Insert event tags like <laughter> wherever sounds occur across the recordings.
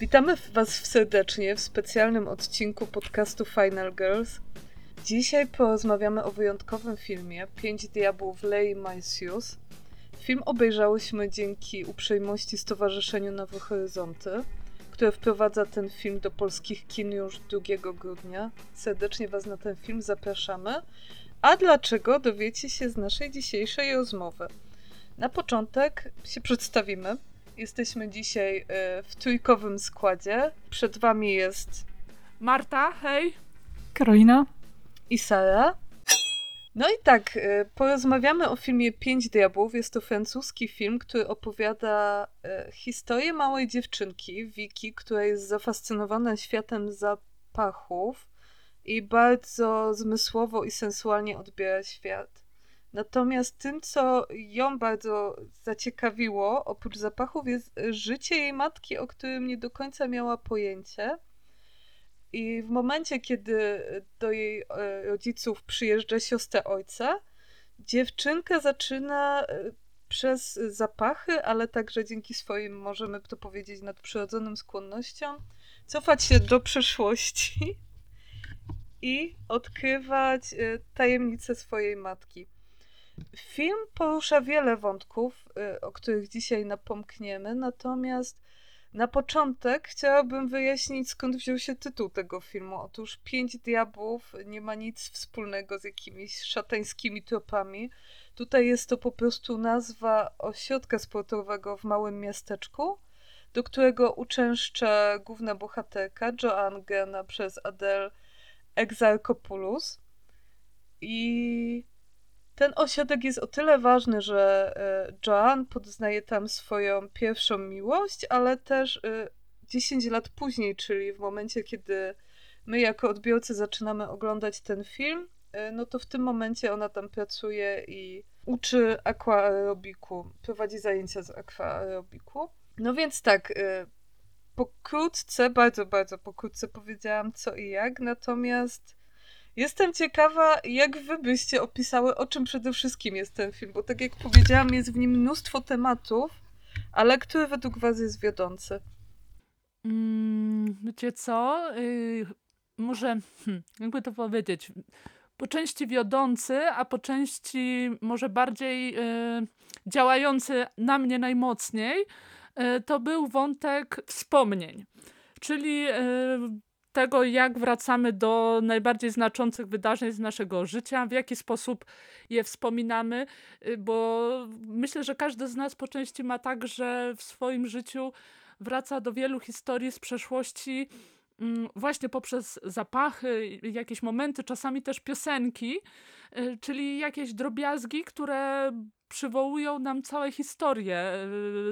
Witamy Was serdecznie w specjalnym odcinku podcastu Final Girls. Dzisiaj porozmawiamy o wyjątkowym filmie Pięć Diabłów Lei Maisius. Film obejrzałyśmy dzięki uprzejmości Stowarzyszeniu Nowe Horyzonty, które wprowadza ten film do polskich kin już 2 grudnia. Serdecznie Was na ten film zapraszamy. A dlaczego dowiecie się z naszej dzisiejszej rozmowy? Na początek się przedstawimy. Jesteśmy dzisiaj y, w trójkowym składzie. Przed Wami jest Marta, hej. Karolina. i Sara. No i tak, y, porozmawiamy o filmie Pięć Diabłów. Jest to francuski film, który opowiada y, historię małej dziewczynki, Wiki, która jest zafascynowana światem zapachów i bardzo zmysłowo i sensualnie odbiera świat. Natomiast tym, co ją bardzo zaciekawiło, oprócz zapachów, jest życie jej matki, o którym nie do końca miała pojęcie. I w momencie, kiedy do jej e, rodziców przyjeżdża siostra ojca, dziewczynka zaczyna e, przez zapachy, ale także dzięki swoim, możemy to powiedzieć, nadprzyrodzonym skłonnościom, cofać się do przeszłości i odkrywać e, tajemnice swojej matki. Film porusza wiele wątków, y, o których dzisiaj napomkniemy, natomiast na początek chciałabym wyjaśnić, skąd wziął się tytuł tego filmu. Otóż Pięć Diabłów nie ma nic wspólnego z jakimiś szatańskimi tropami. Tutaj jest to po prostu nazwa ośrodka sportowego w małym miasteczku, do którego uczęszcza główna bohaterka Joanne grana przez Adele Exarchopoulos. I ten ośrodek jest o tyle ważny, że e, Joan poznaje tam swoją pierwszą miłość, ale też 10 lat później, czyli w momencie, kiedy my jako odbiorcy zaczynamy oglądać ten film, e, no to w tym momencie ona tam pracuje i uczy aquarobiku, prowadzi zajęcia z aquarobiku. No więc tak, e, pokrótce, bardzo, bardzo pokrótce powiedziałam co i jak, natomiast Jestem ciekawa, jak wy byście opisały, o czym przede wszystkim jest ten film, bo tak jak powiedziałam, jest w nim mnóstwo tematów, ale który według was jest wiodący? Mm, wiecie co? Yy, może, hmm, jakby to powiedzieć, po części wiodący, a po części może bardziej yy, działający na mnie najmocniej, yy, to był wątek wspomnień. Czyli yy, tego, jak wracamy do najbardziej znaczących wydarzeń z naszego życia, w jaki sposób je wspominamy, y, bo myślę, że każdy z nas po części ma tak, że w swoim życiu wraca do wielu historii z przeszłości mm, właśnie poprzez zapachy, jakieś momenty, czasami też piosenki, y, czyli jakieś drobiazgi, które przywołują nam całe historie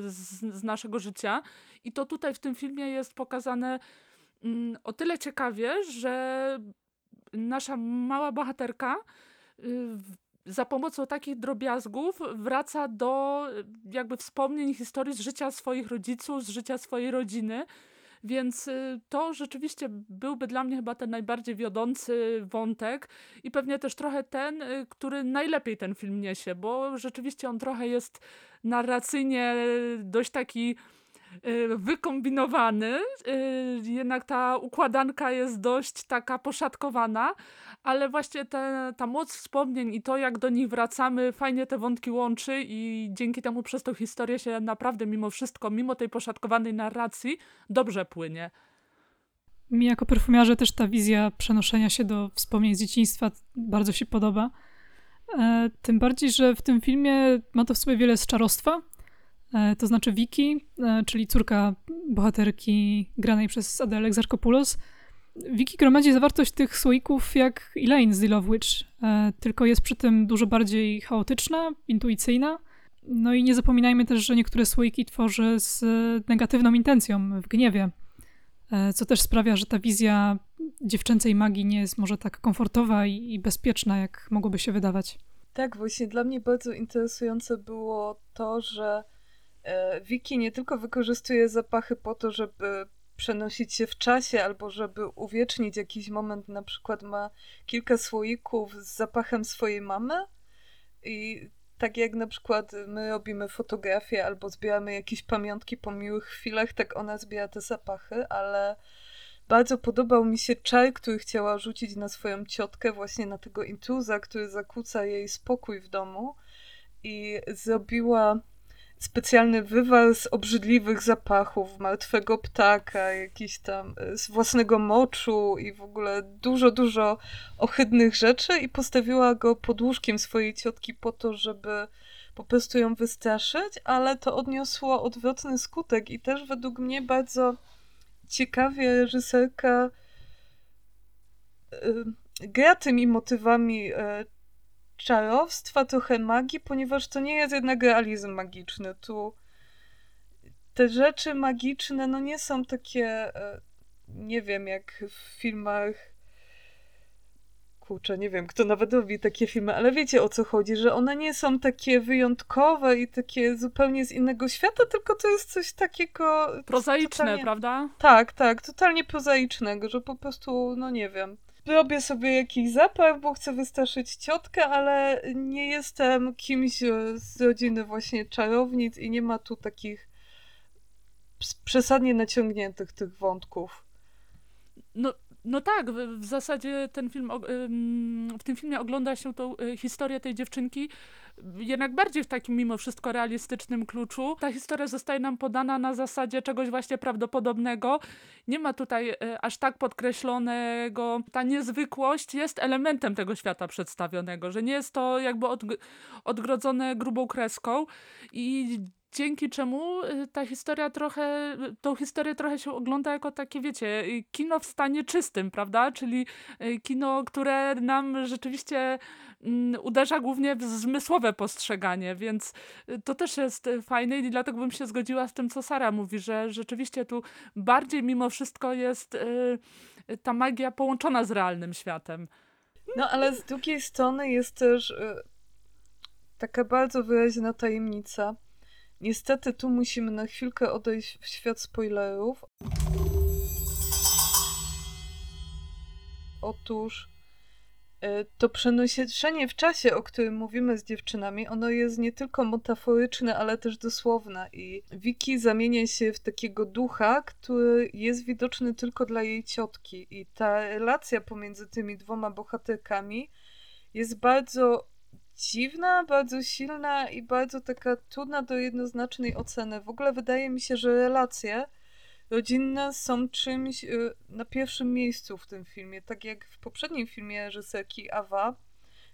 y, z, z naszego życia. I to tutaj w tym filmie jest pokazane o tyle ciekawie, że nasza mała bohaterka y, za pomocą takich drobiazgów wraca do y, jakby wspomnień, historii z życia swoich rodziców, z życia swojej rodziny. Więc y, to rzeczywiście byłby dla mnie chyba ten najbardziej wiodący wątek i pewnie też trochę ten, który najlepiej ten film niesie, bo rzeczywiście on trochę jest narracyjnie dość taki wykombinowany. Y, jednak ta układanka jest dość taka poszatkowana, ale właśnie te, ta moc wspomnień i to, jak do nich wracamy, fajnie te wątki łączy i dzięki temu przez tą historię się naprawdę mimo wszystko, mimo tej poszatkowanej narracji, dobrze płynie. Mi jako perfumiarze też ta wizja przenoszenia się do wspomnień z dzieciństwa bardzo się podoba. E, tym bardziej, że w tym filmie ma to w sobie wiele z czarostwa, to znaczy Wiki, e, czyli córka bohaterki granej przez Adele Exarchopoulos. Wiki gromadzi zawartość tych słoików jak Elaine z The Love Witch, e, tylko jest przy tym dużo bardziej chaotyczna, intuicyjna. No i nie zapominajmy też, że niektóre słoiki tworzy z negatywną intencją, w gniewie, co też sprawia, że ta wizja dziewczęcej magii nie jest może tak komfortowa i bezpieczna, jak mogłoby się wydawać. Tak, właśnie dla mnie bardzo interesujące było to, że Wiki e, nie tylko wykorzystuje zapachy po to, żeby przenosić się w czasie albo żeby uwiecznić jakiś moment, na przykład ma kilka słoików z zapachem swojej mamy i tak jak na przykład my robimy fotografię albo zbieramy jakieś pamiątki po miłych chwilach, tak ona zbiera te zapachy, ale bardzo podobał mi się czar, który chciała rzucić na swoją ciotkę, właśnie na tego intruza, który zakłóca jej spokój w domu i zrobiła specjalny wywar z obrzydliwych zapachów, martwego ptaka, jakiś tam e, z własnego moczu i w ogóle dużo, dużo ohydnych rzeczy i postawiła go pod łóżkiem swojej ciotki po to, żeby po prostu ją wystraszyć, ale to odniosło odwrotny skutek i też według mnie bardzo ciekawie reżyserka y, gra tymi motywami y, czarowstwa, trochę magii, ponieważ to nie jest jednak realizm magiczny. Tu te rzeczy magiczne no nie są takie, y, nie wiem, jak w filmach kurczę, nie wiem, kto nawet robi takie filmy, ale wiecie o co chodzi, że one nie są takie wyjątkowe i takie zupełnie z innego świata, tylko to jest coś takiego... Prozaiczne, totalnie... prawda? Tak, tak, totalnie prozaicznego, że po prostu, no nie wiem, robię sobie jakiś zapach, bo chcę wystraszyć ciotkę, ale nie jestem kimś z rodziny właśnie czarownic i nie ma tu takich przesadnie naciągniętych tych wątków. No, no tak, w, zasadzie ten film, w tym filmie ogląda się tą e, historię tej dziewczynki jednak bardziej w takim mimo wszystko realistycznym kluczu. Ta historia zostaje nam podana na zasadzie czegoś właśnie prawdopodobnego. Nie ma tutaj e, aż tak podkreślonego. Ta niezwykłość jest elementem tego świata przedstawionego, że nie jest to jakby odgrodzone grubą kreską i dzięki czemu y, ta historia trochę, tą historię trochę się ogląda jako takie, wiecie, y, kino w stanie czystym, prawda? Czyli y, kino, które nam rzeczywiście mm, uderza głównie w zmysłowe postrzeganie, więc to też jest fajne i dlatego bym się zgodziła z tym, co Sara mówi, że rzeczywiście tu bardziej mimo wszystko jest ta magia połączona z realnym światem. No ale z drugiej strony jest też taka bardzo wyraźna tajemnica, Niestety tu musimy na chwilkę odejść w świat spoilerów. Otóż e, to przenoszenie w czasie, o którym mówimy z dziewczynami, ono jest nie tylko metaforyczne, ale też dosłowne. I Wiki zamienia się w takiego ducha, który jest widoczny tylko dla jej ciotki. I ta relacja pomiędzy tymi dwoma bohaterkami jest bardzo dziwna, bardzo silna i bardzo taka trudna do jednoznacznej oceny. W ogóle wydaje mi się, że relacje rodzinne są czymś y, na pierwszym miejscu w tym filmie. Tak jak w poprzednim filmie reżyserki Awa,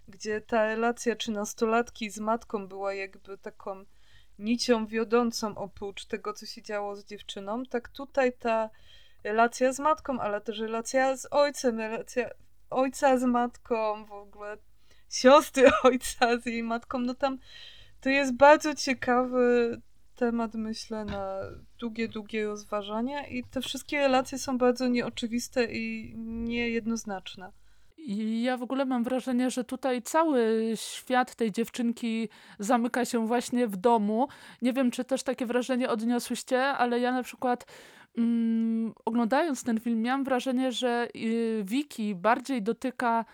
gdzie ta relacja trzynastolatki z matką była jakby taką nicią wiodącą oprócz tego, co się działo z dziewczyną, tak tutaj ta relacja z matką, ale też relacja z ojcem, relacja ojca z matką, w ogóle siostry <laughs> ojca z jej matką, no tam to jest bardzo ciekawy temat, myślę, na długie, długie rozważania i te wszystkie relacje są bardzo nieoczywiste i niejednoznaczne. Ja w ogóle mam wrażenie, że tutaj cały świat tej dziewczynki zamyka się właśnie w domu. Nie wiem, czy też takie wrażenie odniosłyście, ale ja na przykład mm, oglądając ten film miałam wrażenie, że y, Wiki bardziej dotyka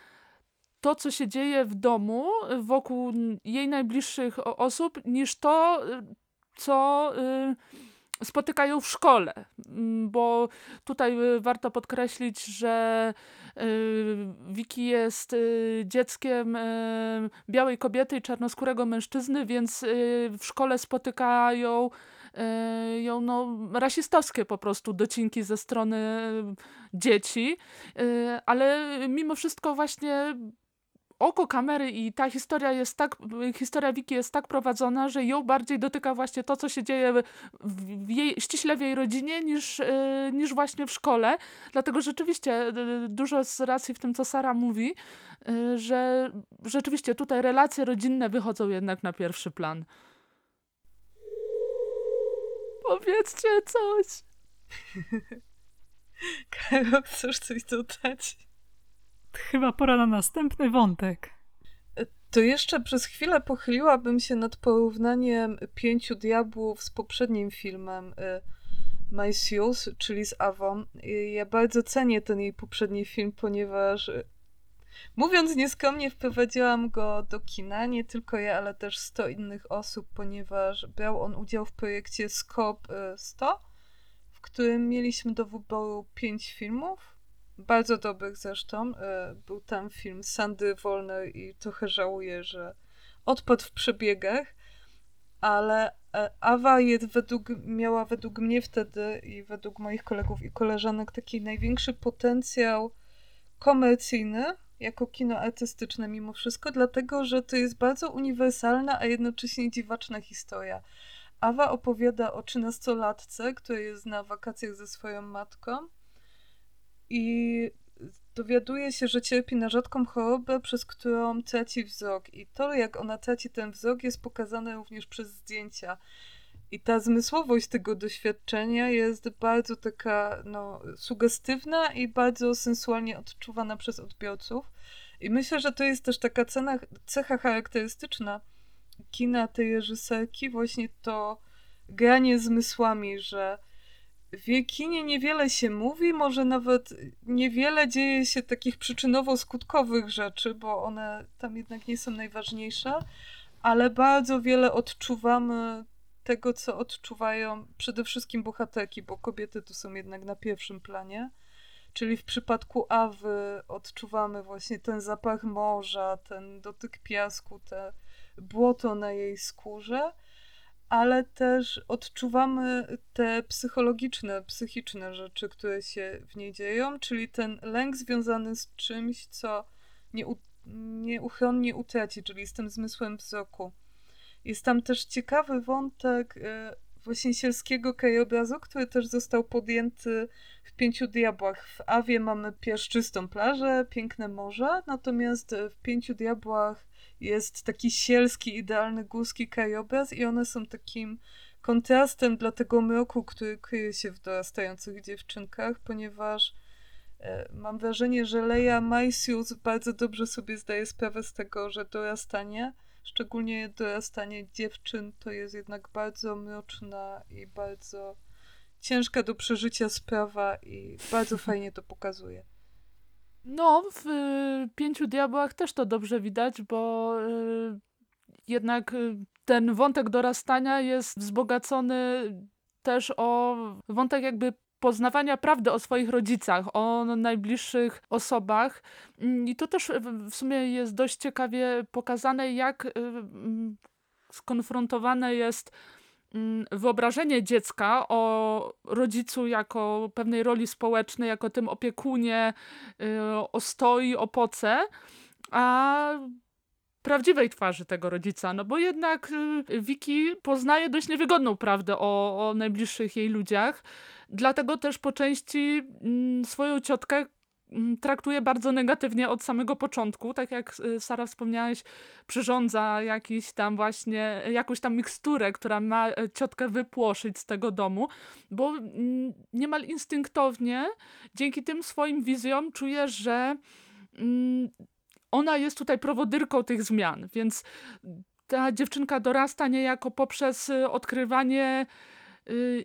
to, co się dzieje w domu wokół jej najbliższych osób, niż to, co y, spotykają w szkole. Mm, bo tutaj y, warto podkreślić, że Wiki y, jest dzieckiem białej kobiety i czarnoskórego mężczyzny, więc w szkole spotykają ją no, rasistowskie po prostu docinki ze strony dzieci, ale mimo wszystko właśnie oko kamery i ta historia jest tak, historia Wiki jest tak prowadzona, że ją bardziej dotyka właśnie to, co się dzieje w jej, ściśle w jej rodzinie, niż, e, niż właśnie w szkole. Dlatego rzeczywiście e, dużo z racji w tym, co Sara mówi, e, że rzeczywiście tutaj relacje rodzinne wychodzą jednak na pierwszy plan. Powiedzcie coś. <laughs> Karol, chcesz coś dodać? Chyba pora na następny wątek. To jeszcze przez chwilę pochyliłabym się nad porównaniem Pięciu Diabłów z poprzednim filmem y, Seals, czyli z Avon. Ja bardzo cenię ten jej poprzedni film, ponieważ y, Mówiąc nieskromnie, wprowadziłam go do kina, nie tylko ja, ale też 100 innych osób, ponieważ brał on udział w projekcie Scope 100, w którym mieliśmy do wyboru 5 filmów, bardzo dobrych zresztą. Był tam film Sandy Wolner i trochę żałuję, że odpadł w przebiegach, ale e, Awa według, miała według mnie wtedy i według moich kolegów i koleżanek taki największy potencjał komercyjny jako kino artystyczne mimo wszystko, dlatego że to jest bardzo uniwersalna, a jednocześnie dziwaczna historia. Awa opowiada o trzynastolatce, która jest na wakacjach ze swoją matką i dowiaduje się, że cierpi na rzadką chorobę, przez którą traci wzrok. I to, jak ona traci ten wzrok, jest pokazane również przez zdjęcia. I ta zmysłowość tego doświadczenia jest bardzo taka no, sugestywna i bardzo sensualnie odczuwana przez odbiorców. I myślę, że to jest też taka cena, cecha charakterystyczna kina tej reżyserki, właśnie to granie zmysłami, że w kinie niewiele się mówi, może nawet niewiele dzieje się takich przyczynowo-skutkowych rzeczy, bo one tam jednak nie są najważniejsze, ale bardzo wiele odczuwamy tego, co odczuwają przede wszystkim bohaterki, bo kobiety tu są jednak na pierwszym planie. Czyli w przypadku Awy odczuwamy właśnie ten zapach morza, ten dotyk piasku, te błoto na jej skórze ale też odczuwamy te psychologiczne, psychiczne rzeczy, które się w niej dzieją, czyli ten lęk związany z czymś, co nie, nieuchronnie utraci, czyli z tym zmysłem wzroku. Jest tam też ciekawy wątek e, właśnie sielskiego krajobrazu, który też został podjęty w Pięciu Diabłach. W Awie mamy piaszczystą plażę, piękne morze, natomiast w Pięciu Diabłach jest taki sielski, idealny górski krajobraz i one są takim kontrastem dla tego mroku, który kryje się w dorastających dziewczynkach, ponieważ e, mam wrażenie, że Leia Maisius bardzo dobrze sobie zdaje sprawę z tego, że dorastanie, szczególnie dorastanie dziewczyn, to jest jednak bardzo mroczna i bardzo ciężka do przeżycia sprawa i bardzo <laughs> fajnie to pokazuje. No, w y, Pięciu Diabłach też to dobrze widać, bo y, jednak y, ten wątek dorastania jest wzbogacony też o wątek jakby poznawania prawdy o swoich rodzicach, o najbliższych osobach. Mm, I to też w sumie jest dość ciekawie pokazane, jak mm, skonfrontowane jest wyobrażenie dziecka o rodzicu jako pewnej roli społecznej, jako tym opiekunie, y, o stoi, opoce, a prawdziwej twarzy tego rodzica, no bo jednak y, Wiki poznaje dość niewygodną prawdę o, o najbliższych jej ludziach, dlatego też po części mm, swoją ciotkę Mm, traktuje bardzo negatywnie od samego początku. Tak jak y, Sara wspomniałeś, przyrządza jakiś tam właśnie, jakąś tam miksturę, która ma e, ciotkę wypłoszyć z tego domu, bo niemal instynktownie dzięki tym swoim wizjom czuje, że ona jest tutaj prowodyrką tych zmian, więc ta dziewczynka dorasta niejako poprzez y, odkrywanie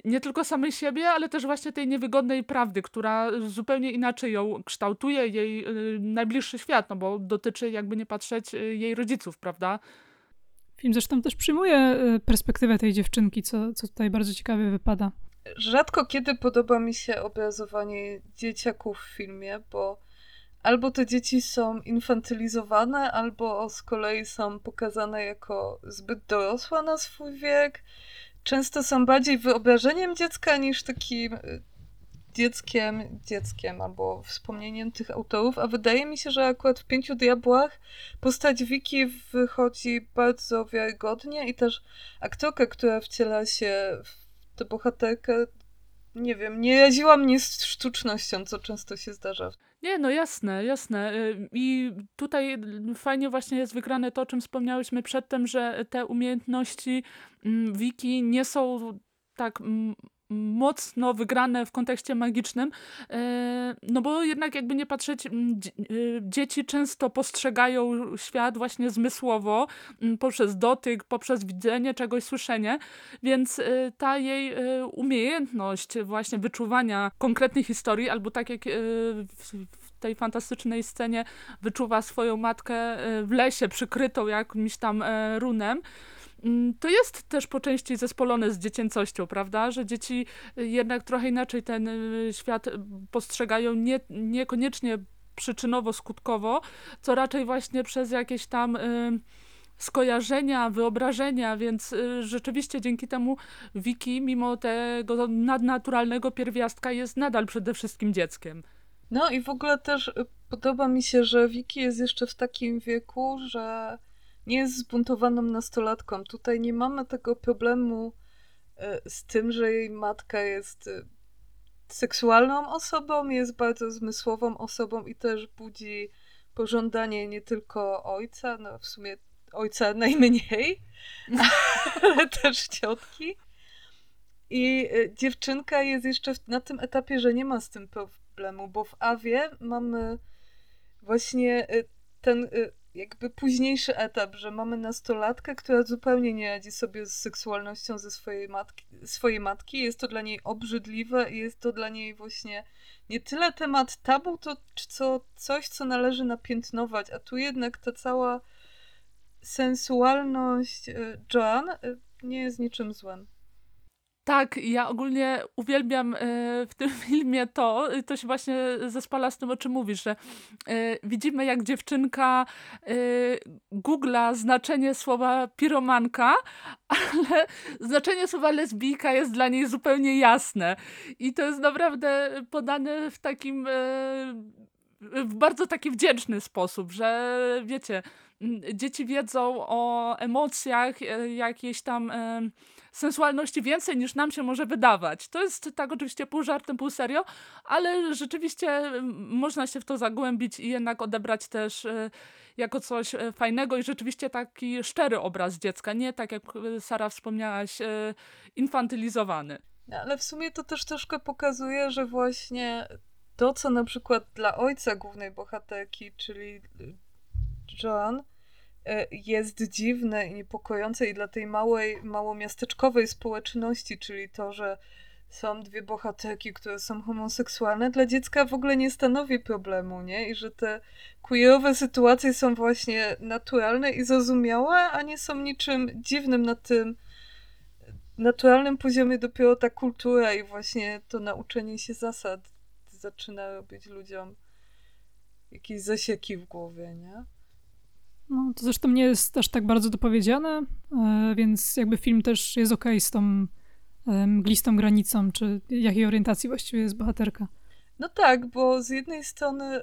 nie tylko samej siebie, ale też właśnie tej niewygodnej prawdy, która zupełnie inaczej ją kształtuje, jej y, najbliższy świat, no bo dotyczy jakby nie patrzeć y, jej rodziców, prawda? Film zresztą też przyjmuje perspektywę tej dziewczynki, co, co tutaj bardzo ciekawie wypada. Rzadko kiedy podoba mi się obrazowanie dzieciaków w filmie, bo albo te dzieci są infantylizowane, albo z kolei są pokazane jako zbyt dorosłe na swój wiek często są bardziej wyobrażeniem dziecka niż takim y, dzieckiem, dzieckiem albo wspomnieniem tych autorów, a wydaje mi się, że akurat w Pięciu Diabłach postać Wiki wychodzi bardzo wiarygodnie i też aktorka, która wciela się w tę bohaterkę, nie wiem, nie raziła mnie z sztucznością, co często się zdarza. Nie, no jasne, jasne. Y, I tutaj fajnie właśnie jest wygrane to, o czym wspomniałyśmy przedtem, że te umiejętności mm, wiki nie są tak mocno wygrane w kontekście magicznym, e, no bo jednak jakby nie patrzeć, e, dzieci często postrzegają świat właśnie zmysłowo, poprzez dotyk, poprzez widzenie czegoś, słyszenie, więc e, ta jej umiejętność właśnie wyczuwania konkretnej historii, albo tak jak w tej fantastycznej scenie wyczuwa swoją matkę w lesie, przykrytą jakimś tam runem. Mm, to jest też po części zespolone z dziecięcością, prawda? Że dzieci jednak trochę inaczej ten świat postrzegają, nie, niekoniecznie przyczynowo-skutkowo, co raczej właśnie przez jakieś tam skojarzenia, wyobrażenia, więc y, rzeczywiście dzięki temu Wiki, mimo tego nadnaturalnego pierwiastka, jest nadal przede wszystkim dzieckiem. No i w ogóle też y, podoba mi się, że Wiki jest jeszcze w takim wieku, że nie jest zbuntowaną nastolatką. Tutaj nie mamy tego problemu y, z tym, że jej matka jest seksualną osobą, jest bardzo zmysłową osobą i też budzi pożądanie nie tylko ojca, no w sumie ojca <laughs> najmniej, ale też ciotki. I y, dziewczynka jest jeszcze na tym etapie, że nie ma z tym problemu, bo w Awie mamy właśnie ten jakby późniejszy etap, że mamy nastolatkę, która zupełnie nie radzi sobie z seksualnością ze swojej matki, swojej matki. Jest to dla niej obrzydliwe i jest to dla niej właśnie nie tyle temat tabu, to co coś, co należy napiętnować, a tu jednak ta cała sensualność y, Joan y, nie jest niczym złym. Tak, ja ogólnie uwielbiam y, w tym <laughs> filmie to, to się właśnie zespala z tym, o czym mówisz, że widzimy jak dziewczynka googla znaczenie słowa piromanka, <laughs> ale znaczenie słowa lesbijka jest dla niej zupełnie jasne. I to jest naprawdę podane w takim, w bardzo taki wdzięczny sposób, że wiecie, dzieci wiedzą o emocjach, e, jakiejś tam e, sensualności więcej niż nam się może wydawać. To jest tak oczywiście pół żartem, pół serio, ale rzeczywiście można się w to zagłębić i jednak odebrać też e, jako coś fajnego i rzeczywiście taki szczery obraz dziecka, nie tak jak Sara wspomniałaś, infantylizowany. Ale w sumie to też troszkę pokazuje, że właśnie to, co na przykład dla ojca głównej bohaterki, czyli Joan jest dziwne i niepokojące i dla tej małej, małomiasteczkowej społeczności, czyli to, że są dwie bohaterki, które są homoseksualne, dla dziecka w ogóle nie stanowi problemu, nie? I że te queerowe sytuacje są właśnie naturalne i zrozumiałe, a nie są niczym dziwnym na tym naturalnym poziomie dopiero ta kultura i właśnie to nauczenie się zasad zaczyna robić ludziom jakieś zasieki w głowie, nie? No, to zresztą nie jest aż tak bardzo dopowiedziane, e, więc jakby film też jest okej okay z tą e, mglistą granicą, czy jakiej orientacji właściwie jest bohaterka. No tak, bo z jednej strony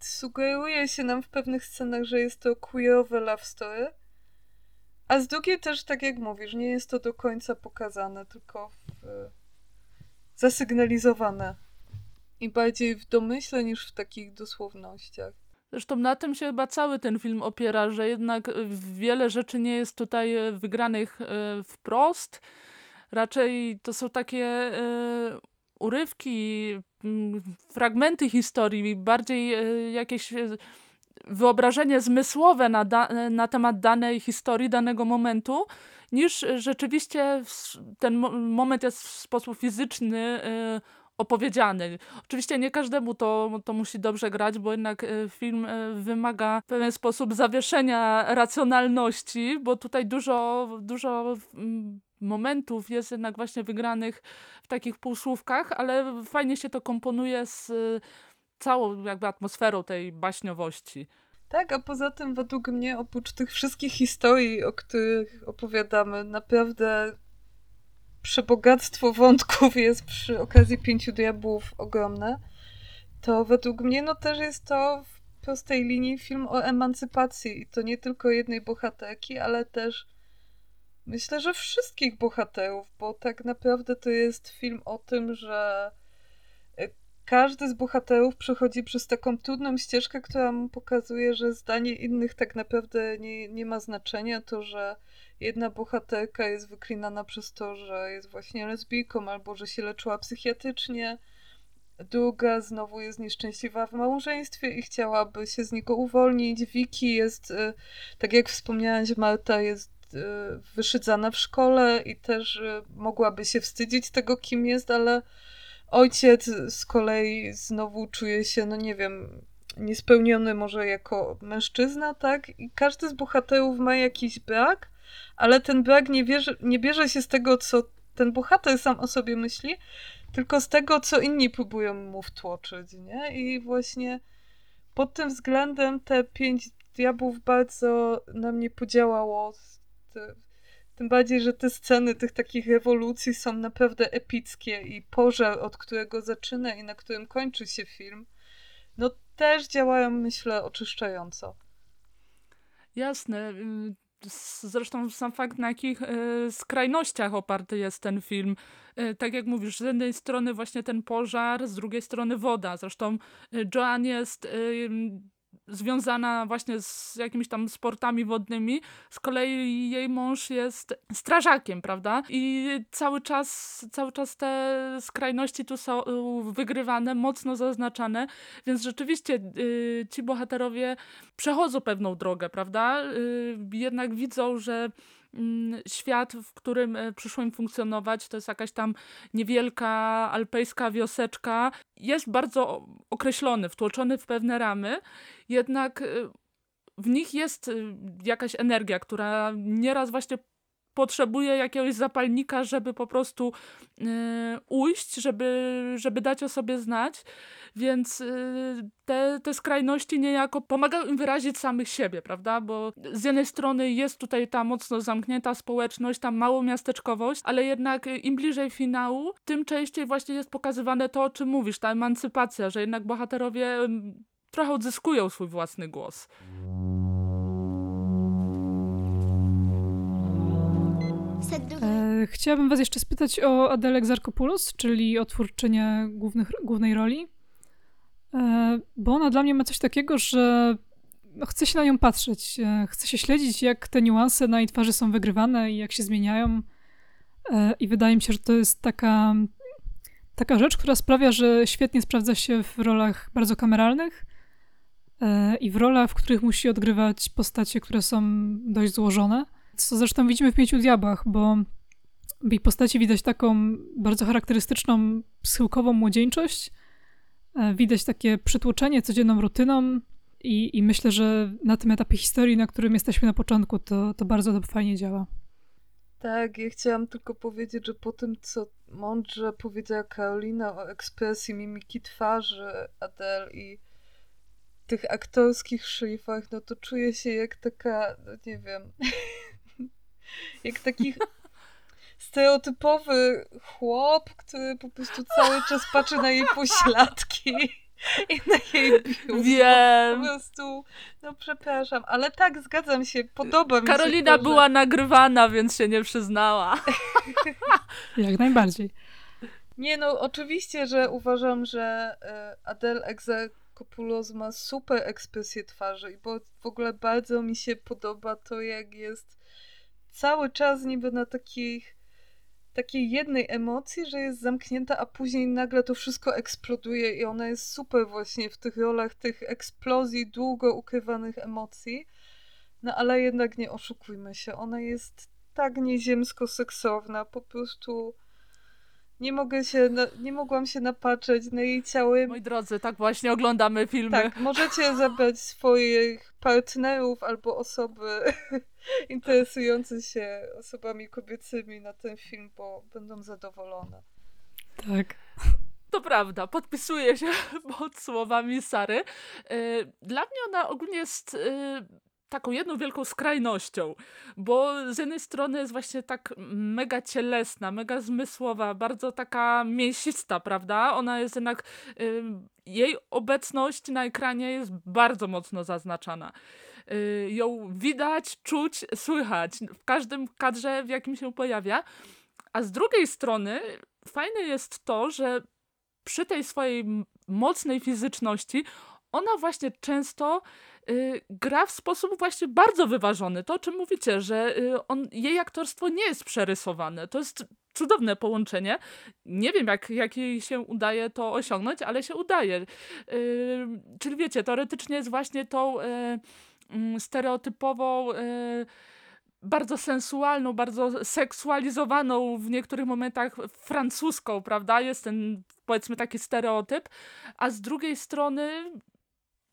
sugeruje się nam w pewnych scenach, że jest to queerowe love story, a z drugiej też, tak jak mówisz, nie jest to do końca pokazane, tylko w, zasygnalizowane. I bardziej w domyśle niż w takich dosłownościach. Zresztą na tym się chyba cały ten film opiera, że jednak wiele rzeczy nie jest tutaj e, wygranych e, wprost. Raczej to są takie e, urywki, fragmenty historii, bardziej jakieś wyobrażenie zmysłowe na, na temat danej historii, danego momentu, niż rzeczywiście ten moment jest w sposób fizyczny opowiedziany. Oczywiście nie każdemu to, to musi dobrze grać, bo jednak e, film e, wymaga w pewien sposób zawieszenia racjonalności, bo tutaj dużo, dużo mm, momentów jest jednak właśnie wygranych w takich półsłówkach, ale fajnie się to komponuje z e, całą jakby atmosferą tej baśniowości. Tak, a poza tym według mnie oprócz tych wszystkich historii, o których opowiadamy, naprawdę przebogactwo wątków jest przy okazji Pięciu Diabłów ogromne, to według mnie no też jest to w prostej linii film o emancypacji i to nie tylko jednej bohaterki, ale też myślę, że wszystkich bohaterów, bo tak naprawdę to jest film o tym, że e, każdy z bohaterów przechodzi przez taką trudną ścieżkę, która mu pokazuje, że zdanie innych tak naprawdę nie, nie ma znaczenia, to, że jedna bohaterka jest wyklinana przez to, że jest właśnie lesbijką albo że się leczyła psychiatrycznie. Druga znowu jest nieszczęśliwa w małżeństwie i chciałaby się z niego uwolnić. Wiki jest, y, tak jak wspomniałaś, Marta jest y, wyszydzana w szkole i też y, mogłaby się wstydzić tego, kim jest, ale ojciec z kolei znowu czuje się, no nie wiem, niespełniony może jako mężczyzna, tak? I każdy z bohaterów ma jakiś brak, ale ten brak nie, bierze, nie bierze się z tego, co ten bohater sam o sobie myśli, tylko z tego, co inni próbują mu wtłoczyć, nie? I właśnie pod tym względem te pięć diabłów bardzo na mnie podziałało. Tym bardziej, że te sceny tych takich rewolucji są naprawdę epickie i pożar, od którego zaczyna i na którym kończy się film, no też działają, myślę, oczyszczająco. Jasne. Zresztą sam fakt, na jakich y, skrajnościach oparty jest ten film. Y, tak jak mówisz, z jednej strony właśnie ten pożar, z drugiej strony woda. Zresztą Joan jest związana właśnie z jakimiś tam sportami wodnymi. Z kolei jej mąż jest strażakiem, prawda? I cały czas, cały czas te skrajności tu są wygrywane, mocno zaznaczane, więc rzeczywiście y, ci bohaterowie przechodzą pewną drogę, prawda? Y, jednak widzą, że świat, w którym e, przyszło im funkcjonować, to jest jakaś tam niewielka alpejska wioseczka, jest bardzo określony, wtłoczony w pewne ramy, jednak e, w nich jest e, jakaś energia, która nieraz właśnie potrzebuje jakiegoś zapalnika, żeby po prostu y, ujść, żeby, żeby dać o sobie znać. Więc y, te, te skrajności niejako pomagają im wyrazić samych siebie, prawda? Bo z jednej strony jest tutaj ta mocno zamknięta społeczność, ta małomiasteczkowość, ale jednak im bliżej finału, tym częściej właśnie jest pokazywane to, o czym mówisz, ta emancypacja, że jednak bohaterowie trochę odzyskują swój własny głos. E, chciałabym was jeszcze spytać o Adelę Exarchopoulos, czyli o twórczynię głównych, głównej roli. E, bo ona dla mnie ma coś takiego, że no, chce się na nią patrzeć. E, chce się śledzić, jak te niuanse na jej twarzy są wygrywane i jak się zmieniają. I wydaje mi się, że to jest taka, taka rzecz, która sprawia, że świetnie sprawdza się w rolach bardzo kameralnych i w rolach, w których musi odgrywać postacie, które są dość złożone co zresztą widzimy w Pięciu Diabłach, bo w jej postaci widać taką bardzo charakterystyczną schyłkową młodzieńczość. E, widać takie przytłoczenie codzienną rutyną i, i myślę, że na tym etapie historii, na którym jesteśmy na początku, to, to bardzo fajnie działa. Tak, ja chciałam tylko powiedzieć, że po tym, co mądrze powiedziała Karolina o ekspresji mimiki twarzy Adele i tych aktorskich szlifach, no to czuję się jak taka, no nie wiem, <laughs> jak taki stereotypowy chłop, który po prostu cały czas patrzy na jej pośladki i na jej biust. Wiem. Po prostu, no przepraszam, ale tak, zgadzam się, podoba mi Karolina się Karolina była nagrywana, więc się nie przyznała. <laughs> Jak najbardziej. Nie no, oczywiście, że uważam, że e, Adele Exarchopoulos ma super ekspresję twarzy, bo w ogóle bardzo mi się podoba to, jak jest cały czas niby na takich, takiej jednej emocji, że jest zamknięta, a później nagle to wszystko eksploduje i ona jest super właśnie w tych rolach tych eksplozji, długo ukrywanych emocji. No ale jednak nie oszukujmy się, ona jest tak nieziemsko seksowna, po prostu nie mogę się, na, nie mogłam się napatrzeć na jej ciało. Moi drodzy, tak właśnie oglądamy filmy. Tak, możecie zabrać swoich partnerów albo osoby <laughs> interesujące się osobami kobiecymi na ten film, bo będą zadowolone. Tak. To prawda, podpisuję się <laughs> pod słowami Sary. Y, dla mnie ona ogólnie jest y, taką jedną wielką skrajnością, bo z jednej strony jest właśnie tak mega cielesna, mega zmysłowa, bardzo taka mięsista, prawda? Ona jest jednak, y, jej obecność na ekranie jest bardzo mocno zaznaczana. Y, ją widać, czuć, słychać w każdym kadrze, w jakim się pojawia. A z drugiej strony fajne jest to, że przy tej swojej mocnej fizyczności ona właśnie często gra w sposób właśnie bardzo wyważony. To, o czym mówicie, że y, on, jej aktorstwo nie jest przerysowane. To jest cudowne połączenie. Nie wiem, jak, jak jej się udaje to osiągnąć, ale się udaje. Y, czyli wiecie, teoretycznie jest właśnie tą y, y, stereotypową y, bardzo sensualną, bardzo seksualizowaną w niektórych momentach francuską, prawda? Jest ten powiedzmy taki stereotyp, a z drugiej strony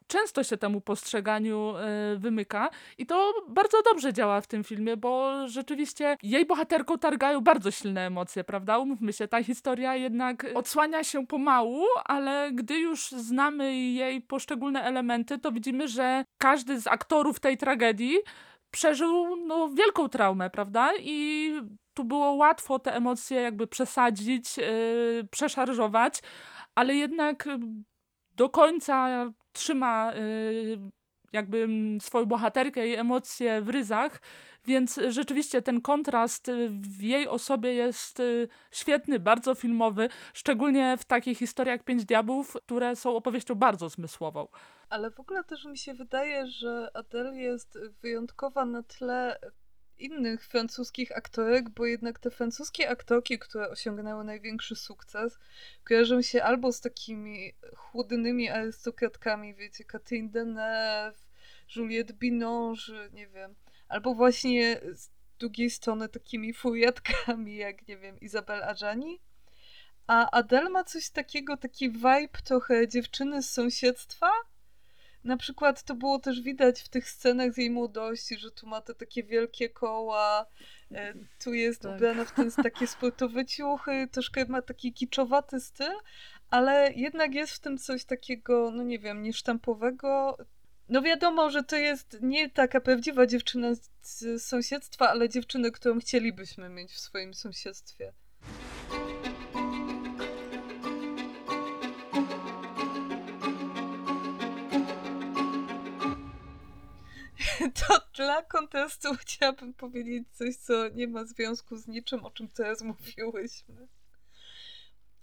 często się temu postrzeganiu y, wymyka i to bardzo dobrze działa w tym filmie, bo rzeczywiście jej bohaterką targają bardzo silne emocje, prawda? Umówmy się, ta historia jednak odsłania się pomału, ale gdy już znamy jej poszczególne elementy, to widzimy, że każdy z aktorów tej tragedii przeżył no, wielką traumę, prawda? I tu było łatwo te emocje jakby przesadzić, yy, przeszarżować, ale jednak do końca trzyma yy, jakby mm, swoją bohaterkę i emocje w ryzach, więc rzeczywiście ten kontrast w jej osobie jest y, świetny, bardzo filmowy, szczególnie w takich historiach Pięć Diabłów, które są opowieścią bardzo zmysłową. Ale w ogóle też mi się wydaje, że Adele jest wyjątkowa na tle innych francuskich aktorek, bo jednak te francuskie aktorki, które osiągnęły największy sukces, kojarzą się albo z takimi chłodnymi arystokratkami, wiecie, Catherine Deneuve, Juliette Binoche, nie wiem, albo właśnie z drugiej strony takimi furiatkami, jak, nie wiem, Isabelle Adjani. A Adele ma coś takiego, taki vibe trochę dziewczyny z sąsiedztwa, na przykład to było też widać w tych scenach z jej młodości, że tu ma te takie wielkie koła, e, tu jest tak. ubrana w ten takie <laughs> sportowe ciuchy, troszkę ma taki kiczowaty styl, ale jednak jest w tym coś takiego, no nie wiem, niesztampowego. No wiadomo, że to jest nie taka prawdziwa dziewczyna z sąsiedztwa, ale dziewczyny, którą chcielibyśmy mieć w swoim sąsiedztwie. <laughs> to dla kontestu chciałabym powiedzieć coś, co nie ma związku z niczym, o czym teraz mówiłyśmy.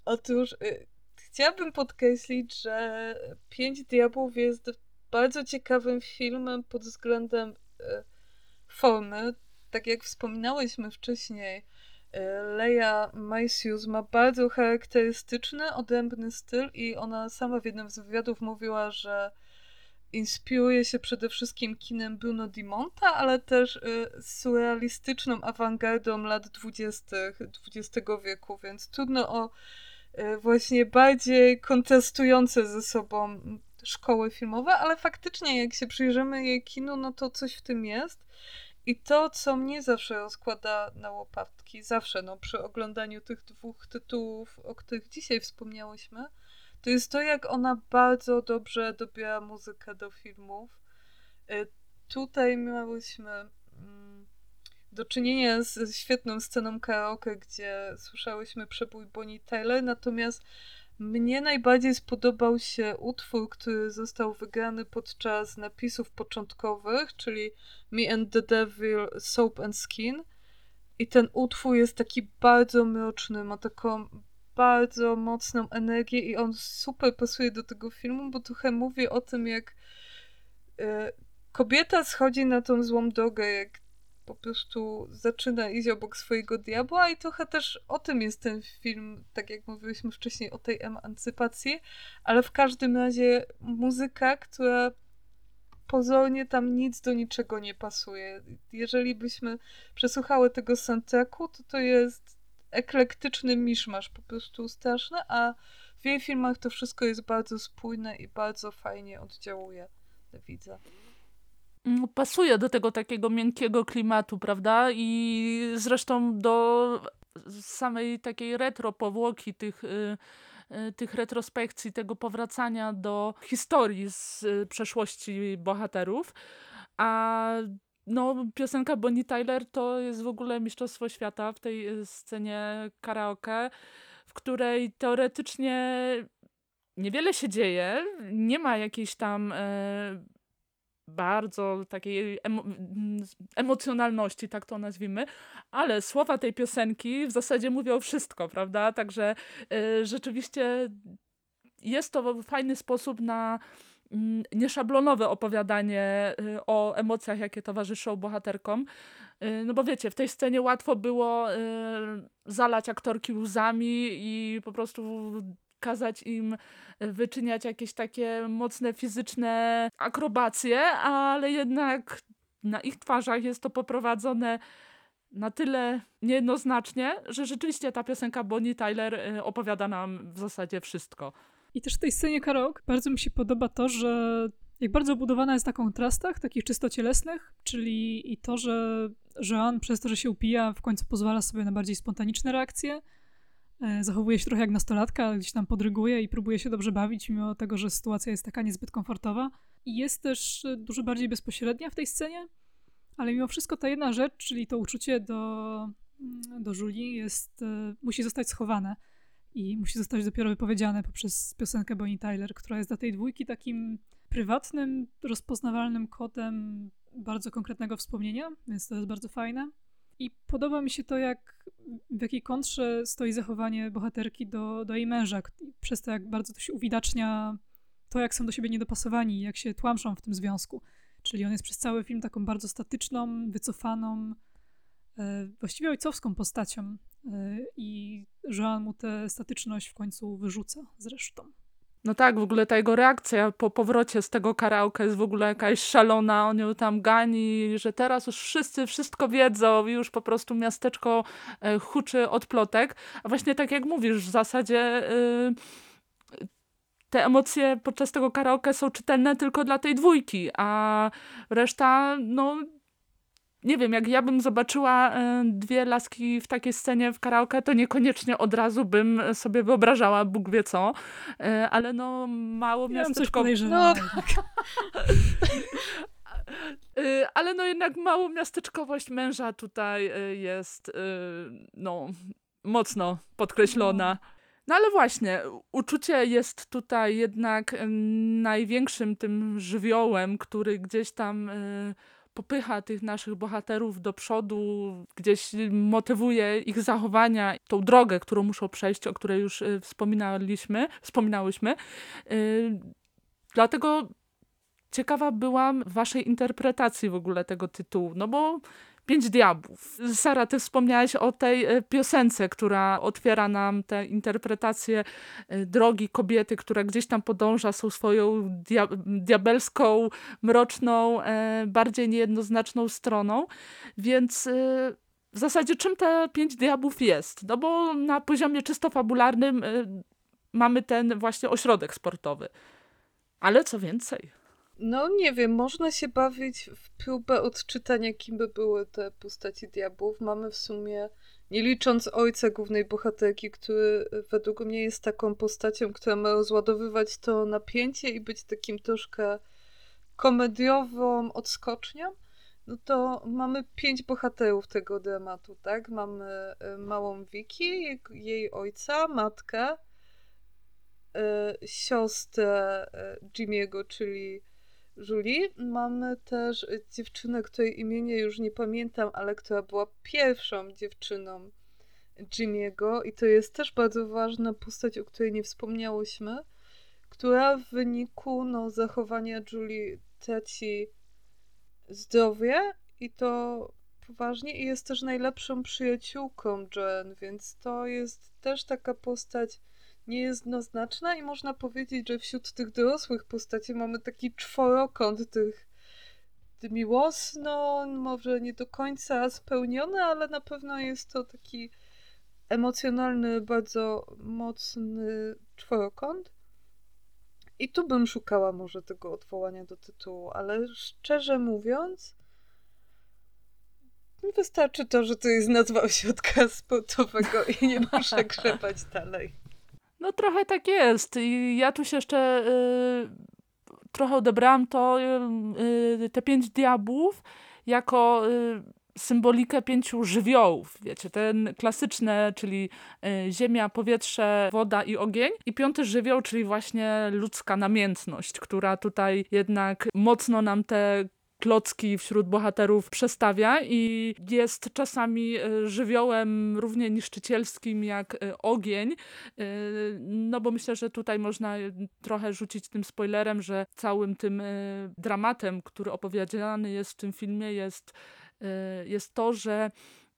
Otóż y, chciałabym podkreślić, że Pięć Diabłów jest bardzo ciekawym filmem pod względem y, formy. Tak jak wspominałyśmy wcześniej, y, Leia Maisius ma bardzo charakterystyczny, odrębny styl i ona sama w jednym z wywiadów mówiła, że inspiruje się przede wszystkim kinem Bruno Di Monta, ale też y, surrealistyczną awangardą lat dwudziestych XX wieku, więc trudno o y, właśnie bardziej kontrastujące ze sobą szkoły filmowe, ale faktycznie jak się przyjrzymy jej kinu, no to coś w tym jest. I to, co mnie zawsze rozkłada na łopatki, zawsze no, przy oglądaniu tych dwóch tytułów, o których dzisiaj wspomniałyśmy, to jest to, jak ona bardzo dobrze dobiera muzykę do filmów. Y, tutaj miałyśmy mm, do czynienia z świetną sceną karaoke, gdzie słyszałyśmy przebój Bonnie Tyler, natomiast mnie najbardziej spodobał się utwór, który został wygrany podczas napisów początkowych, czyli Me and the Devil, Soap and Skin. I ten utwór jest taki bardzo mroczny, ma taką bardzo mocną energię i on super pasuje do tego filmu, bo trochę mówi o tym, jak e, kobieta schodzi na tą złą drogę, jak po prostu zaczyna iść obok swojego diabła i trochę też o tym jest ten film, tak jak mówiliśmy wcześniej o tej emancypacji, ale w każdym razie muzyka, która pozornie tam nic do niczego nie pasuje. Jeżeli byśmy przesłuchały tego soundtracku, to to jest eklektyczny miszmasz, po prostu straszny, a w jej filmach to wszystko jest bardzo spójne i bardzo fajnie oddziałuje na widza. Mm, pasuje do tego takiego miękkiego klimatu, prawda? I zresztą do samej takiej retro powłoki tych, y, y, tych retrospekcji, tego powracania do historii z y, przeszłości bohaterów. A no, piosenka Bonnie Tyler to jest w ogóle mistrzostwo świata w tej e, scenie karaoke, w której teoretycznie niewiele się dzieje, nie ma jakiejś tam e, bardzo takiej emo emocjonalności, tak to nazwijmy, ale słowa tej piosenki w zasadzie mówią wszystko, prawda? Także e, rzeczywiście jest to fajny sposób na nieszablonowe opowiadanie y, o emocjach, jakie towarzyszą bohaterkom. Y, no bo wiecie, w tej scenie łatwo było y, zalać aktorki łzami i po prostu kazać im wyczyniać jakieś takie mocne fizyczne akrobacje, ale jednak na ich twarzach jest to poprowadzone na tyle niejednoznacznie, że rzeczywiście ta piosenka Bonnie Tyler opowiada nam w zasadzie wszystko. I też w tej scenie karaoke bardzo mi się podoba to, że jak bardzo obudowana jest na kontrastach, takich czysto cielesnych, czyli i to, że Joan przez to, że się upija, w końcu pozwala sobie na bardziej spontaniczne reakcje, e, zachowuje się trochę jak nastolatka, gdzieś tam podryguje i próbuje się dobrze bawić, mimo tego, że sytuacja jest taka niezbyt komfortowa. I jest też e, dużo bardziej bezpośrednia w tej scenie, ale mimo wszystko ta jedna rzecz, czyli to uczucie do, mm, do Julie jest, e, musi zostać schowane i musi zostać dopiero wypowiedziane poprzez piosenkę Bonnie Tyler, która jest dla tej dwójki takim prywatnym, rozpoznawalnym kodem bardzo konkretnego wspomnienia, więc to jest bardzo fajne. I podoba mi się to, jak w jakiej kontrze stoi zachowanie bohaterki do, do jej męża, przez to, jak bardzo to się uwidacznia to, jak są do siebie niedopasowani, jak się tłamszą w tym związku. Czyli on jest przez cały film taką bardzo statyczną, wycofaną, właściwie ojcowską postacią. E, I Joan mu tę statyczność w końcu wyrzuca zresztą. No tak, w ogóle ta jego reakcja po powrocie z tego karaoke jest w ogóle jakaś szalona, on ją tam gani, że teraz już wszyscy wszystko wiedzą i już po prostu miasteczko e, huczy od plotek. A właśnie tak jak mówisz, w zasadzie te emocje podczas tego karaoke są czytelne tylko dla tej dwójki, a reszta, no nie wiem, jak ja bym zobaczyła e, dwie laski w takiej scenie w karaoke, to niekoniecznie od razu bym sobie wyobrażała Bóg wie co, e, ale no mało Ja miasteczko... no. <laughs> E, ale no jednak mało miasteczkowość męża tutaj jest no mocno podkreślona. No. no ale właśnie, uczucie jest tutaj jednak największym tym żywiołem, który gdzieś tam popycha tych naszych bohaterów do przodu, gdzieś motywuje ich zachowania, tą drogę, którą muszą przejść, o której już y, wspominaliśmy, wspominałyśmy. Y, dlatego ciekawa byłam waszej interpretacji w ogóle tego tytułu, no bo Pięć Diabłów. Sara, ty wspomniałaś o tej e, piosence, która otwiera nam tę interpretację e, drogi kobiety, która gdzieś tam podąża są swoją dia diabelską, mroczną, e, bardziej niejednoznaczną stroną. Więc w zasadzie czym te Pięć Diabłów jest? No bo na poziomie czysto fabularnym mamy ten właśnie ośrodek sportowy. Ale co więcej? No nie wiem, można się bawić w próbę odczytania, kim by były te postaci diabłów. Mamy w sumie, nie licząc ojca głównej bohaterki, który według mnie jest taką postacią, która ma rozładowywać to napięcie i być takim troszkę komediową odskocznią, no to mamy pięć bohaterów tego dramatu, tak? Mamy y, małą Vicky, jej, ojca, matkę, y, siostrę Jimmy'ego, czyli Julie. Mamy też dziewczynę, której imienia już nie pamiętam, ale która była pierwszą dziewczyną Jimmy'ego i to jest też bardzo ważna postać, o której nie wspomniałyśmy, która w wyniku no, zachowania Julie traci zdrowie i to poważnie i jest też najlepszą przyjaciółką Joan, więc to jest też taka postać nie jest jednoznaczna i można powiedzieć, że wśród tych dorosłych postaci mamy taki czworokąt tych miłosno, może nie do końca spełniony, ale na pewno jest to taki emocjonalny, bardzo mocny czworokąt. I tu bym szukała może tego odwołania do tytułu, ale szczerze mówiąc, wystarczy to, że to jest nazwa ośrodka <laughs> sportowego i nie muszę <laughs> grzebać dalej. No trochę tak jest. I ja tu się jeszcze y, trochę odebrałam to, y, y, te pięć diabłów jako y, symbolikę pięciu żywiołów, wiecie, ten klasyczne, czyli y, ziemia, powietrze, woda i ogień i piąty żywioł, czyli właśnie ludzka namiętność, która tutaj jednak mocno nam te klocki wśród bohaterów przestawia i jest czasami e, żywiołem równie niszczycielskim jak e, ogień. E, no bo myślę, że tutaj można trochę rzucić tym spoilerem, że całym tym dramatem, który opowiedziany jest w tym filmie jest, jest to, że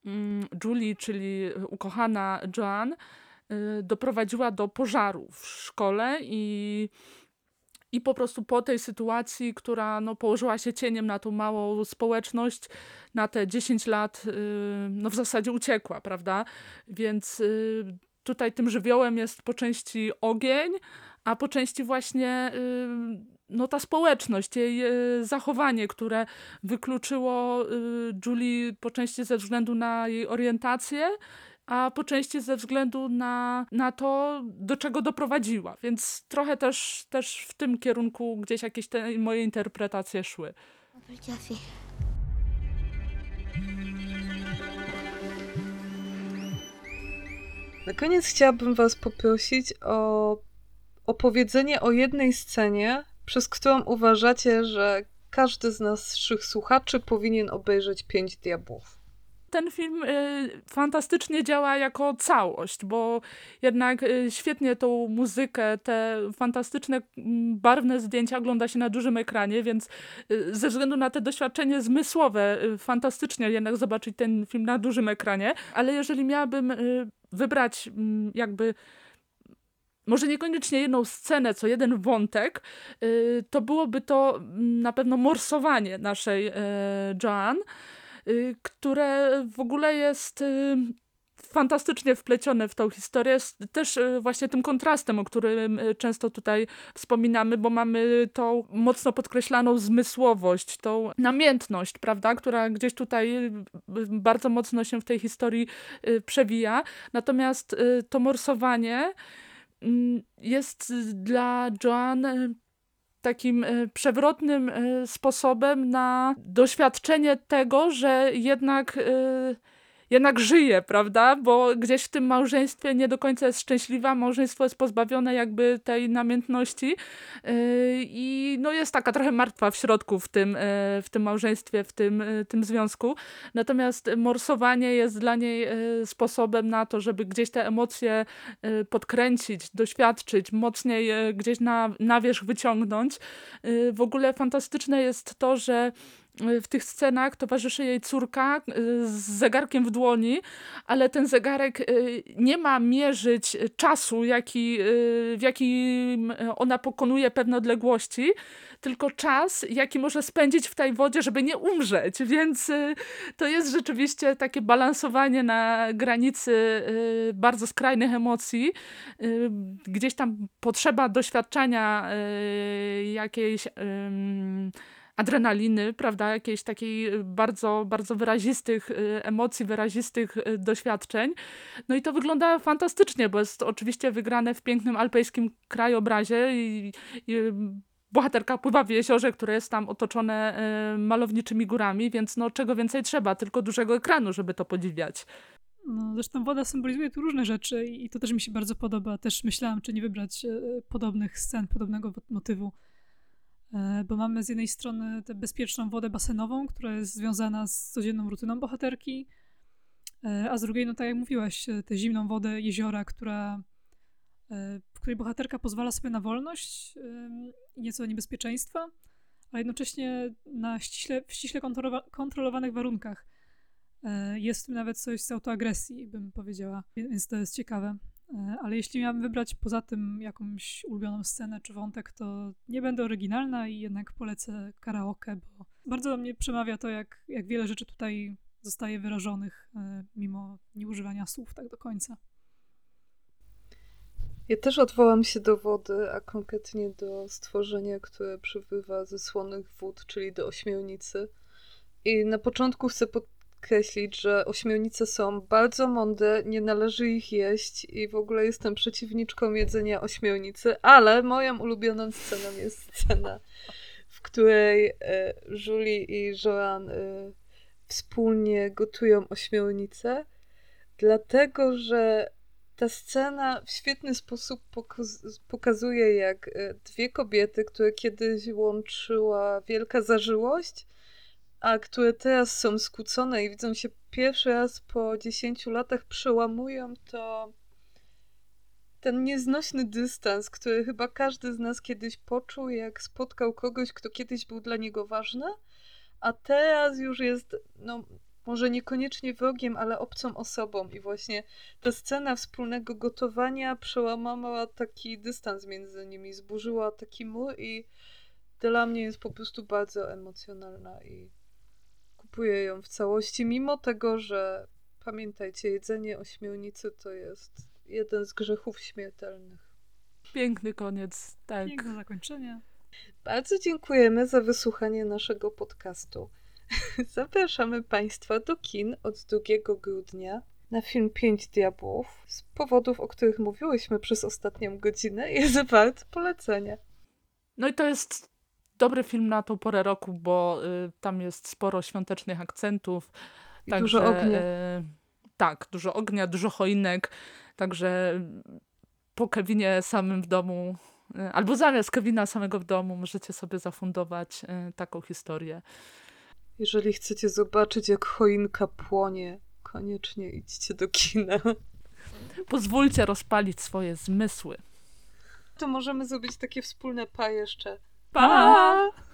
mm, Julie, czyli ukochana Joan, doprowadziła do pożaru w szkole i i po prostu po tej sytuacji, która no, położyła się cieniem na tą małą społeczność, na te 10 lat, y, no w zasadzie uciekła, prawda? Więc y, tutaj tym żywiołem jest po części ogień, a po części właśnie y, no, ta społeczność, jej zachowanie, które wykluczyło Julie po części ze względu na jej orientację, a po części ze względu na, na to, do czego doprowadziła. Więc trochę też, też w tym kierunku gdzieś jakieś te moje interpretacje szły. Na koniec chciałabym Was poprosić o opowiedzenie o jednej scenie, przez którą uważacie, że każdy z naszych słuchaczy powinien obejrzeć Pięć Diabłów ten film y, fantastycznie działa jako całość, bo jednak y, świetnie tą muzykę, te fantastyczne, mm, barwne zdjęcia ogląda się na dużym ekranie, więc y, ze względu na te doświadczenie zmysłowe, fantastycznie jednak zobaczyć ten film na dużym ekranie, ale jeżeli miałabym wybrać mm, jakby może niekoniecznie jedną scenę, co jeden wątek, to byłoby to mm, na pewno morsowanie naszej Joan. Y, które w ogóle jest y, fantastycznie wplecione w tą historię, też y, właśnie tym kontrastem, o którym często tutaj wspominamy, bo mamy tą mocno podkreślaną zmysłowość, tą namiętność, prawda, która gdzieś tutaj bardzo mocno się w tej historii przewija. Natomiast to morsowanie mm, jest dla Joan takim e, przewrotnym e, sposobem na doświadczenie tego, że jednak e, jednak żyje, prawda? Bo gdzieś w tym małżeństwie nie do końca jest szczęśliwa, małżeństwo jest pozbawione jakby tej namiętności yy, i no jest taka trochę martwa w środku w tym, yy, w tym małżeństwie, w tym, yy, tym związku. Natomiast morsowanie jest dla niej sposobem na to, żeby gdzieś te emocje podkręcić, doświadczyć, mocniej gdzieś na, na wierzch wyciągnąć. W ogóle fantastyczne jest to, że w tych scenach towarzyszy jej córka y, z zegarkiem w dłoni, ale ten zegarek y, nie ma mierzyć czasu, jaki, y, w jakim ona pokonuje pewne odległości, tylko czas, jaki może spędzić w tej wodzie, żeby nie umrzeć. Więc to jest rzeczywiście takie balansowanie na granicy bardzo skrajnych emocji. Gdzieś tam potrzeba doświadczania jakiejś adrenaliny, prawda, jakiejś takiej y, bardzo, bardzo wyrazistych y, emocji, wyrazistych y, doświadczeń. No i to wygląda fantastycznie, bo jest oczywiście wygrane w pięknym alpejskim krajobrazie i, i bohaterka pływa w jeziorze, które jest tam otoczone malowniczymi górami, więc no czego więcej trzeba, tylko dużego ekranu, żeby to podziwiać. No, zresztą woda symbolizuje tu różne rzeczy i to też mi się bardzo podoba. Też myślałam, czy nie wybrać podobnych scen, podobnego motywu. E, bo mamy z jednej strony tę bezpieczną wodę basenową, która jest związana z codzienną rutyną bohaterki, e, a z drugiej, no tak jak mówiłaś, e, tę zimną wodę jeziora, która, w której bohaterka pozwala sobie na wolność i nieco niebezpieczeństwa, ale jednocześnie na ściśle, w ściśle kontrolowanych warunkach. Jest w tym nawet coś z autoagresji, bym powiedziała, więc to jest ciekawe. E, ale jeśli miałabym wybrać poza tym jakąś ulubioną scenę czy wątek, to nie będę oryginalna i jednak polecę karaoke, bo bardzo do mnie przemawia to, jak, jak wiele rzeczy tutaj zostaje wyrażonych, e, mimo nieużywania słów tak do końca. Ja też odwołam się do wody, a konkretnie do stworzenia, które przybywa ze słonych wód, czyli do ośmiornicy. I na początku chcę pod podkreślić, że ośmiornice są bardzo mądre, nie należy ich jeść i w ogóle jestem przeciwniczką jedzenia ośmiornicy, ale moją ulubioną sceną jest scena, w której e, Julie i Joan e, wspólnie gotują ośmiornicę, dlatego że ta scena w świetny sposób pokazuje, jak e, dwie kobiety, które kiedyś łączyła wielka zażyłość, a które teraz są skłócone i widzą się pierwszy raz po 10 latach, przełamują to ten nieznośny dystans, który chyba każdy z nas kiedyś poczuł, jak spotkał kogoś, kto kiedyś był dla niego ważny, a teraz już jest no, może niekoniecznie wrogiem, ale obcą osobą. I właśnie ta scena wspólnego gotowania przełamała taki dystans między nimi, zburzyła taki mur i dla mnie jest po prostu bardzo emocjonalna i kupuję ją w całości, mimo tego, że pamiętajcie, jedzenie ośmiornicy to jest jeden z grzechów śmiertelnych. Piękny koniec, tak. Piękne zakończenie. Bardzo dziękujemy za wysłuchanie naszego podcastu. <laughs> Zapraszamy Państwa do kin od 2 grudnia na film Pięć Diabłów. Z powodów, o których mówiłyśmy przez ostatnią godzinę, jest wart polecenia. No i to jest dobry film na tą porę roku, bo y, tam jest sporo świątecznych akcentów. I dużo ognia. y, tak, dużo ognia, dużo choinek. Także po Kevinie samym w domu, y, albo zamiast Kevina samego w domu, możecie sobie zafundować y, taką historię. Jeżeli chcecie zobaczyć, jak choinka płonie, koniecznie idźcie do kina. Pozwólcie rozpalić swoje zmysły. To możemy zrobić takie wspólne pa jeszcze. Pa!